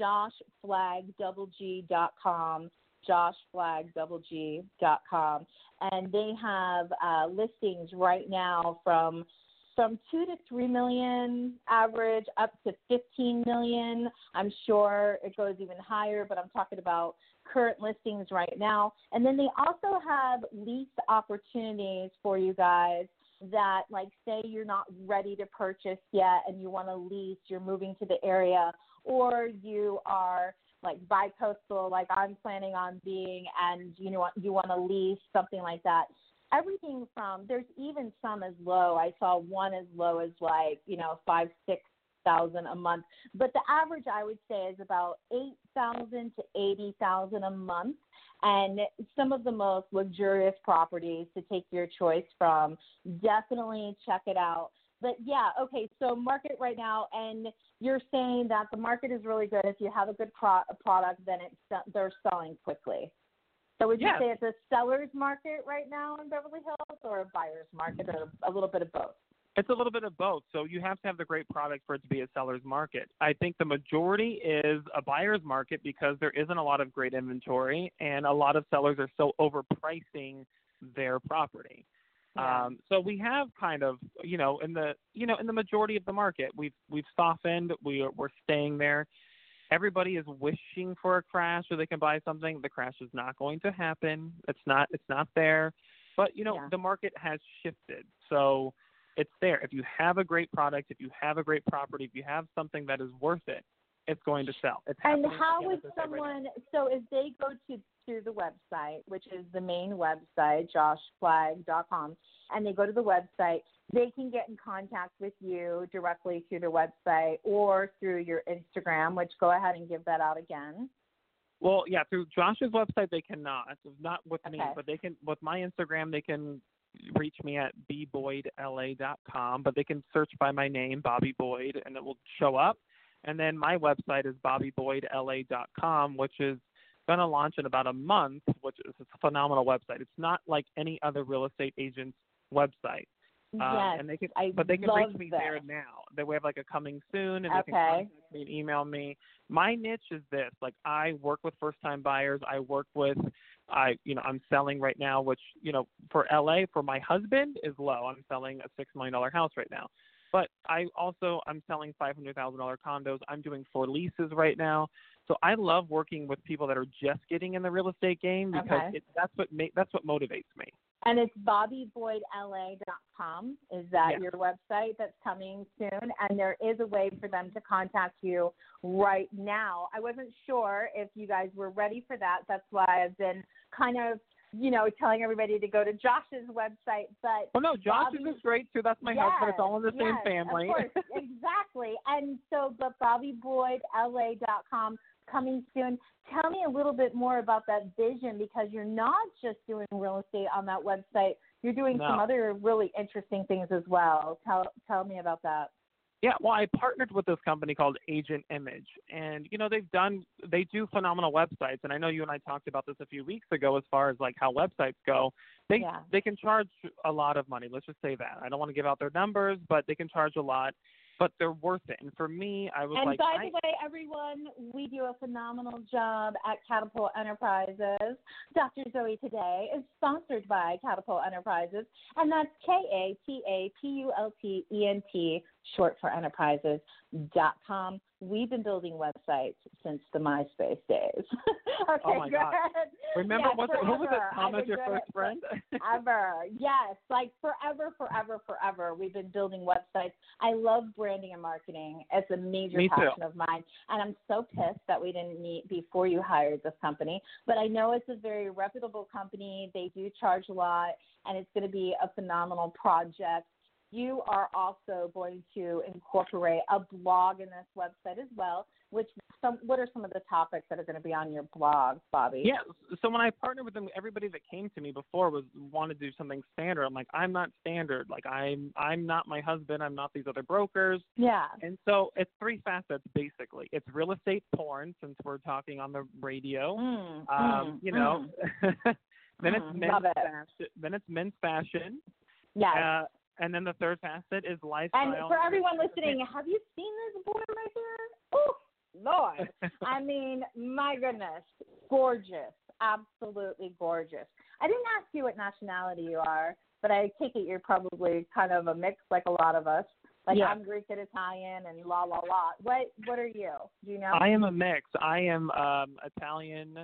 joshflagdoubleg.com, joshflagdoubleg.com, and they have uh, listings right now from from two to three million average up to 15 million. I'm sure it goes even higher, but I'm talking about current listings right now. And then they also have lease opportunities for you guys that like say you're not ready to purchase yet and you want to lease, you're moving to the area or you are like bi-coastal like I'm planning on being and you know you want to lease something like that. Everything from there's even some as low. I saw one as low as like, you know, 5 6 thousand a month, but the average I would say is about 8,000 to 80,000 a month and some of the most luxurious properties to take your choice from. Definitely check it out. But yeah, okay, so market right now, and you're saying that the market is really good. If you have a good pro- product, then it's they're selling quickly. So would you Yes. say it's a seller's market right now in Beverly Hills, or a buyer's market, or a little bit of both? It's a little bit of both. So you have to have the great product for it to be a seller's market. I think the majority is a buyer's market because there isn't a lot of great inventory and a lot of sellers are still overpricing their property. Yeah. Um, so we have kind of, you know, in the, you know, in the majority of the market, we've we've softened. We are, we're staying there. Everybody is wishing for a crash so they can buy something. The crash is not going to happen. It's not. It's not there. But you know, Yeah. the market has shifted. So it's there. If you have a great product, if you have a great property, if you have something that is worth it, it's going to sell. It's And how would right someone? So if they go to to the website, which is the main website, joshflagg.com, and they go to the website, they can get in contact with you directly through the website or through your Instagram. Which go ahead and give that out again. Well, yeah, through Josh's website they cannot. Not with me, but they can with my Instagram they can reach me at bboydla.com, but they can search by my name, Bobby Boyd, and it will show up. And then my website is bobbyboydla.com, which is going to launch in about a month, which is a phenomenal website. It's not like any other real estate agent's website. Um, yes, and they can, I but they can reach me that. there now. They we have like a coming soon, and they can Okay. contact me and email me. My niche is this: like I work with first-time buyers. I work with, I you know I'm selling right now, which you know for LA for my husband is low. I'm selling a six million dollar house right now, but I also I'm selling five hundred thousand dollar condos. I'm doing four leases right now. So I love working with people that are just getting in the real estate game because Okay. it, that's what ma- that's what motivates me. And it's bobbyboydla.com. Is that Yes. your website that's coming soon? And there is a way for them to contact you right now. I wasn't sure if you guys were ready for that. That's why I've been kind of, you know, telling everybody to go to Josh's website. But Well, no, Josh's Bobby- is great too. That's my husband. It's all in the same family. Of course, exactly. And so, but bobbyboydla.com coming soon. Tell me a little bit more about that vision because you're not just doing real estate on that website. You're doing some other really interesting things as well. Tell tell me about that. Yeah, well, I partnered with this company called Agent Image, and you know they've done they do phenomenal websites, and I know you and I talked about this a few weeks ago as far as like how websites go. They Yeah. they can charge a lot of money. Let's just say that. I don't want to give out their numbers, but they can charge a lot, but they're worth it. And for me, I was And like, by I, the way, everyone, we do a phenomenal job at Katapult Enterprises. Dr. Zoe today is sponsored by Katapult Enterprises, and that's K A T A P U L T E N T, short for enterprises. We've been building websites since the MySpace days. Oh okay, oh my good. God. Remember, yeah, was it, who was it? Thomas, your first friend? ever. Yes, like forever, forever, forever. We've been building websites. I love branding and marketing. It's a major Me too. passion of mine. And I'm so pissed that we didn't meet before you hired this company. But I know it's a very reputable company. They do charge a lot, and it's going to be a phenomenal project. You are also going to incorporate a blog in this website as well. Which some what are some of the topics that are going to be on your blog, Bobby? Yeah. So when I partnered with them, everybody that came to me before was wanted to do something standard. I'm like, I'm not standard. Like I'm I'm not my husband. I'm not these other brokers. Yeah. And so it's three facets basically. It's real estate porn since we're talking on the radio. Mm, Um, mm, you know. then it's Mm, men's it. fashion. Then it's men's fashion. mm. Yes. Uh, and then the third facet is lifestyle. And for everyone listening, have you seen this boy right here? Oh, Lord. I mean, my goodness. Gorgeous. Absolutely gorgeous. I didn't ask you what nationality you are, but I take it you're probably kind of a mix like a lot of us. Like Yeah. I'm Greek and Italian and la la la. What what are you? Do you know? I am a mix. I am um Italian,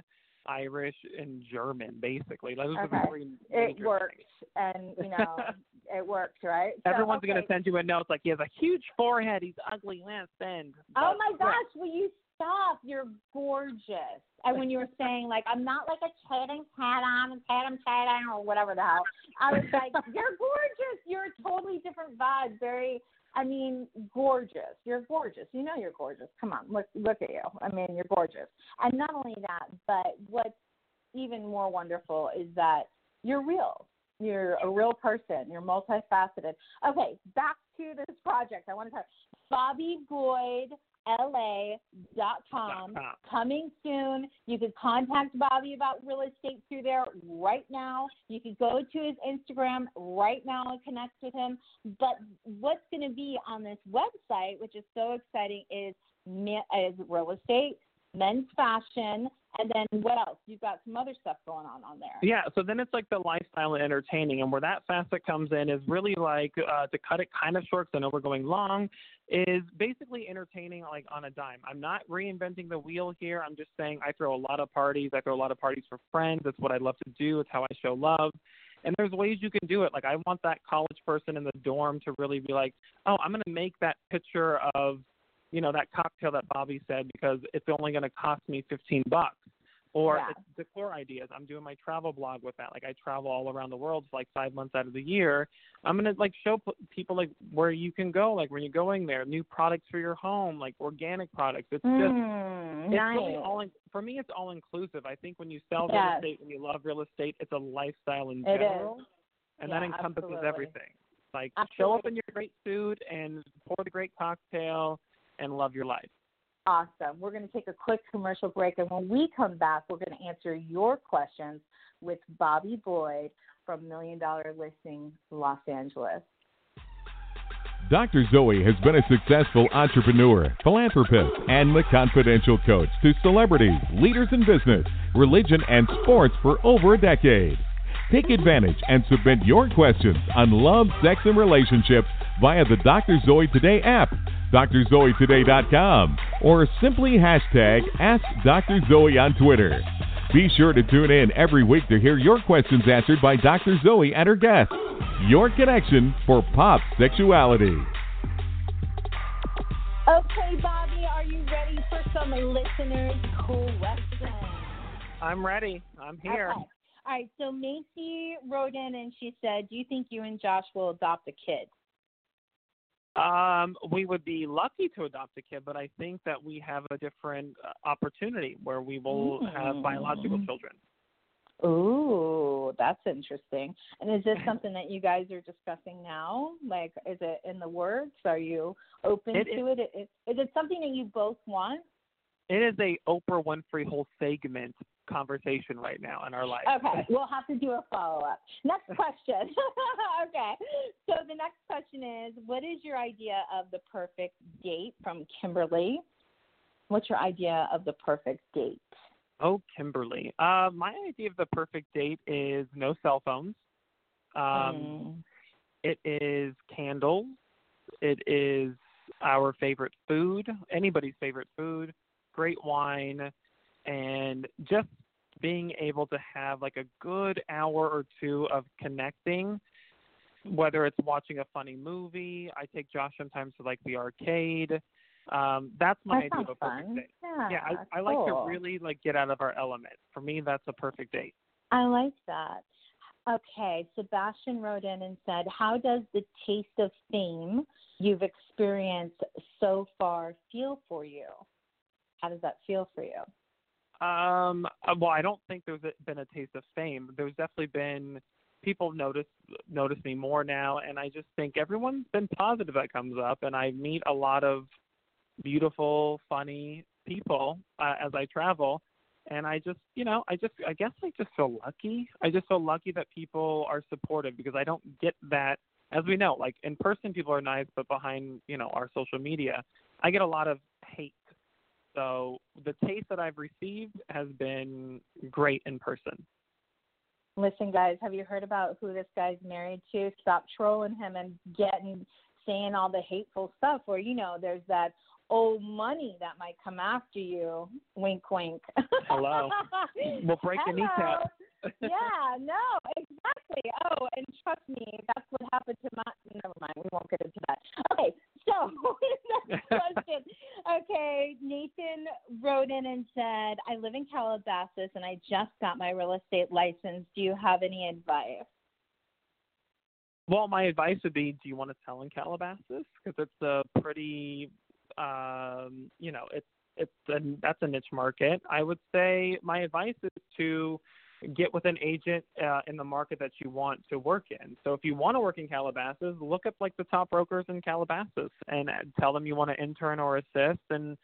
Irish, and German, basically. Those are the three it works things. and you know it works, right? So, Everyone's okay. gonna send you a note like he has a huge forehead, he's ugly, man, spend. Oh my gosh, will you stop? You're gorgeous. And when you were saying like I'm not like a Tatum Tatum Tatum Tatum or whatever the hell, I was like, You're gorgeous. You're a totally different vibe. Very I mean, gorgeous. You're gorgeous. You know you're gorgeous. Come on, look look at you. I mean, you're gorgeous. And not only that, but what's even more wonderful is that you're real. You're a real person. You're multifaceted. Okay, back to this project. I want to talk Bobby Boyd la.com com. coming soon. You could contact Bobby about real estate through there right now. You could go to his Instagram right now and connect with him. But what's going to be on this website, which is so exciting, is is real estate, men's fashion, and then what else? You've got some other stuff going on on there. Yeah, so then it's like the lifestyle and entertaining, and where that facet comes in is really like uh, to cut it kind of short. 'cause I know we're going long. Is basically entertaining like on a dime. I'm not reinventing the wheel here. I'm just saying I throw a lot of parties. I throw a lot of parties for friends. That's what I love to do. It's how I show love. And there's ways you can do it. Like I want that college person in the dorm to really be like, oh, I'm going to make that picture of, you know, that cocktail that Bobby said because it's only going to cost me 15 bucks. Or Yeah. it's decor ideas. I'm doing my travel blog with that. Like I travel all around the world for like five months out of the year. I'm gonna like show p- people like where you can go, like when you're going there, new products for your home, like organic products. It's just Mm, it's nice. really all in, for me. It's all inclusive. I think when you sell real Yes. estate and you love real estate, it's a lifestyle in general, and that encompasses absolutely. everything. Like show up in your great suit and pour the great cocktail and love your life. Awesome. We're going to take a quick commercial break, and when we come back, we're going to answer your questions with Bobby Boyd from Million Dollar Listing Los Angeles. Dr. Zoe has been a successful entrepreneur, philanthropist, and the confidential coach to celebrities, leaders in business, religion, and sports for over a decade. Take advantage and submit your questions on love, sex, and relationships via the Dr. Zoe Today app, drzoetoday.com, or simply hashtag Ask Dr. Zoe on Twitter. Be sure to tune in every week to hear your questions answered by Dr. Zoe and her guests. Your connection for pop sexuality. Okay, Bobby, are you ready for some listeners' cool questions? I'm ready. I'm here. Okay. All right, so Macy wrote in and she said, Do you think you and Josh will adopt a kid? Um, we would be lucky to adopt a kid, but I think that we have a different uh, opportunity where we will have biological Mm. children. Ooh, that's interesting. And is this something that you guys are discussing now? Like, is it in the works? Are you open It to it? Is, is it something that you both want? It is a Oprah Winfrey whole segment conversation right now in our life. Okay, we'll have to do a follow up. Next question. okay, so the next question is What is your idea of the perfect date from Kimberly? What's your idea of the perfect date? Oh, Kimberly. Uh, my idea of the perfect date is no cell phones. Um, Mm. It is candles. It is our favorite food, anybody's favorite food, great wine, and just being able to have like a good hour or two of connecting whether it's watching a funny movie i take josh sometimes to like the arcade um that's my that idea of a perfect date Yeah, yeah i, I cool. like to really like get out of our element for me that's a perfect date I like that. Okay, Sebastian wrote in and said, How does the taste of fame you've experienced so far feel for you? How does that feel for you? Um, uh, well, I don't think there's been a taste of fame. There's definitely been people notice notice me more now, and I just think everyone's been positive that comes up, and I meet a lot of beautiful, funny people uh, as I travel, and I just, you know, I just, I guess I just feel lucky. I just feel lucky that people are supportive because I don't get that. As we know, like in person, people are nice, but behind, you know, our social media, I get a lot of hate so the taste that I've received has been great in person. Listen, guys, have you heard about who this guy's married to? Stop trolling him and getting saying all the hateful stuff where, you know, there's that old money that might come after you. Wink wink. Hello. We'll break the Hello. kneecap. yeah, no, exactly. Oh, and trust me, that's what happened to my. Never mind, we won't get into that. Okay, so question. Okay, Nathan wrote in and said, "I live in Calabasas and I just got my real estate license. Do you have any advice?" Well, my advice would be, do you want to sell in Calabasas? Because it's a pretty, um, you know, it's it's a, that's a niche market. I would say my advice is to get with an agent uh, in the market that you want to work in. So if you want to work in Calabasas, look up like the top brokers in Calabasas and uh, tell them you want to intern or assist and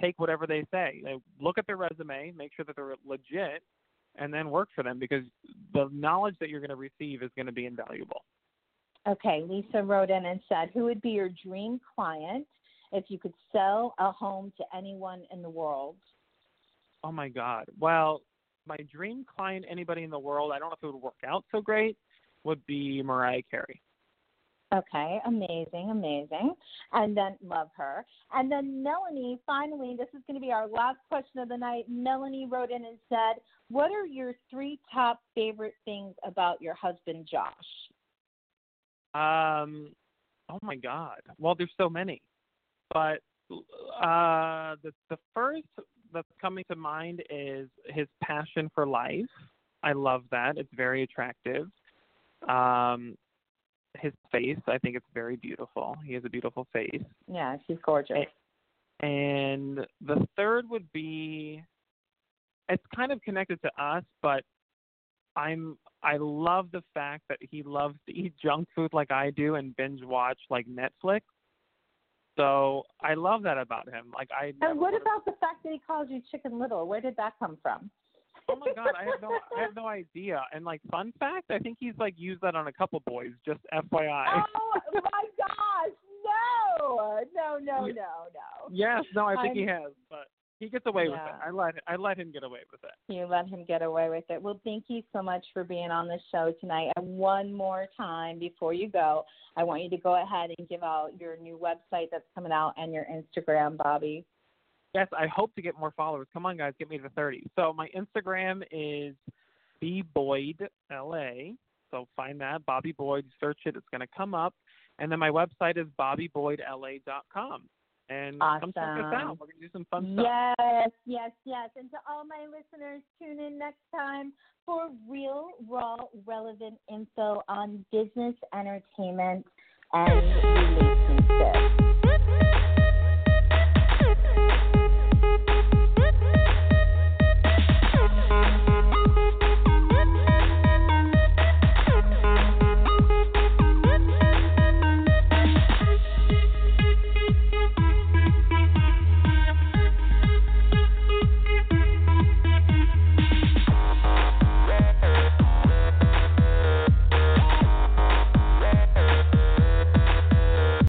take whatever they say. They look at their resume, make sure that they're legit, and then work for them because the knowledge that you're going to receive is going to be invaluable. Okay, Lisa wrote in and said, "Who would be your dream client if you could sell a home to anyone in the world?" Oh my God. Well, my dream client, anybody in the world, I don't know if it would work out so great, would be Mariah Carey. Okay, amazing, amazing. And then love her. And then Melanie, finally, this is going to be our last question of the night. Melanie wrote in and said, What are your three top favorite things about your husband, Josh? Um, oh my God. Well, there's so many, but uh, the the first that's coming to mind is his passion for life. I love that. It's very attractive. Um, his face, I think it's very beautiful. He has a beautiful face. Yeah, she's gorgeous. And the third would be it's kind of connected to us, but I'm I love the fact that he loves to eat junk food like I do and binge watch like Netflix. So I love that about him. Like I And what about the fact that he calls you Chicken Little? Where did that come from? Oh my god, I have no I have no idea. And like fun fact, I think he's like used that on a couple boys, just FYI. Oh my gosh! No, no, no, no, no. Yes, no, I think he has, but he gets away with it. I let I let him get away with it. You let him get away with it. Well, thank you so much for being on the show tonight. And one more time before you go, I want you to go ahead and give out your new website that's coming out and your Instagram, Bobby. Yes, I hope to get more followers. Come on, guys, get me to 30. So my Instagram is bboydla. So find that Bobby Boyd, search it, it's going to come up. And then my website is bobbyboydla.com. And come check us Awesome. out. We're going to do some fun stuff. Yes, yes, yes. And to all my listeners, tune in next time for real, raw, relevant info on business, entertainment, and relationships.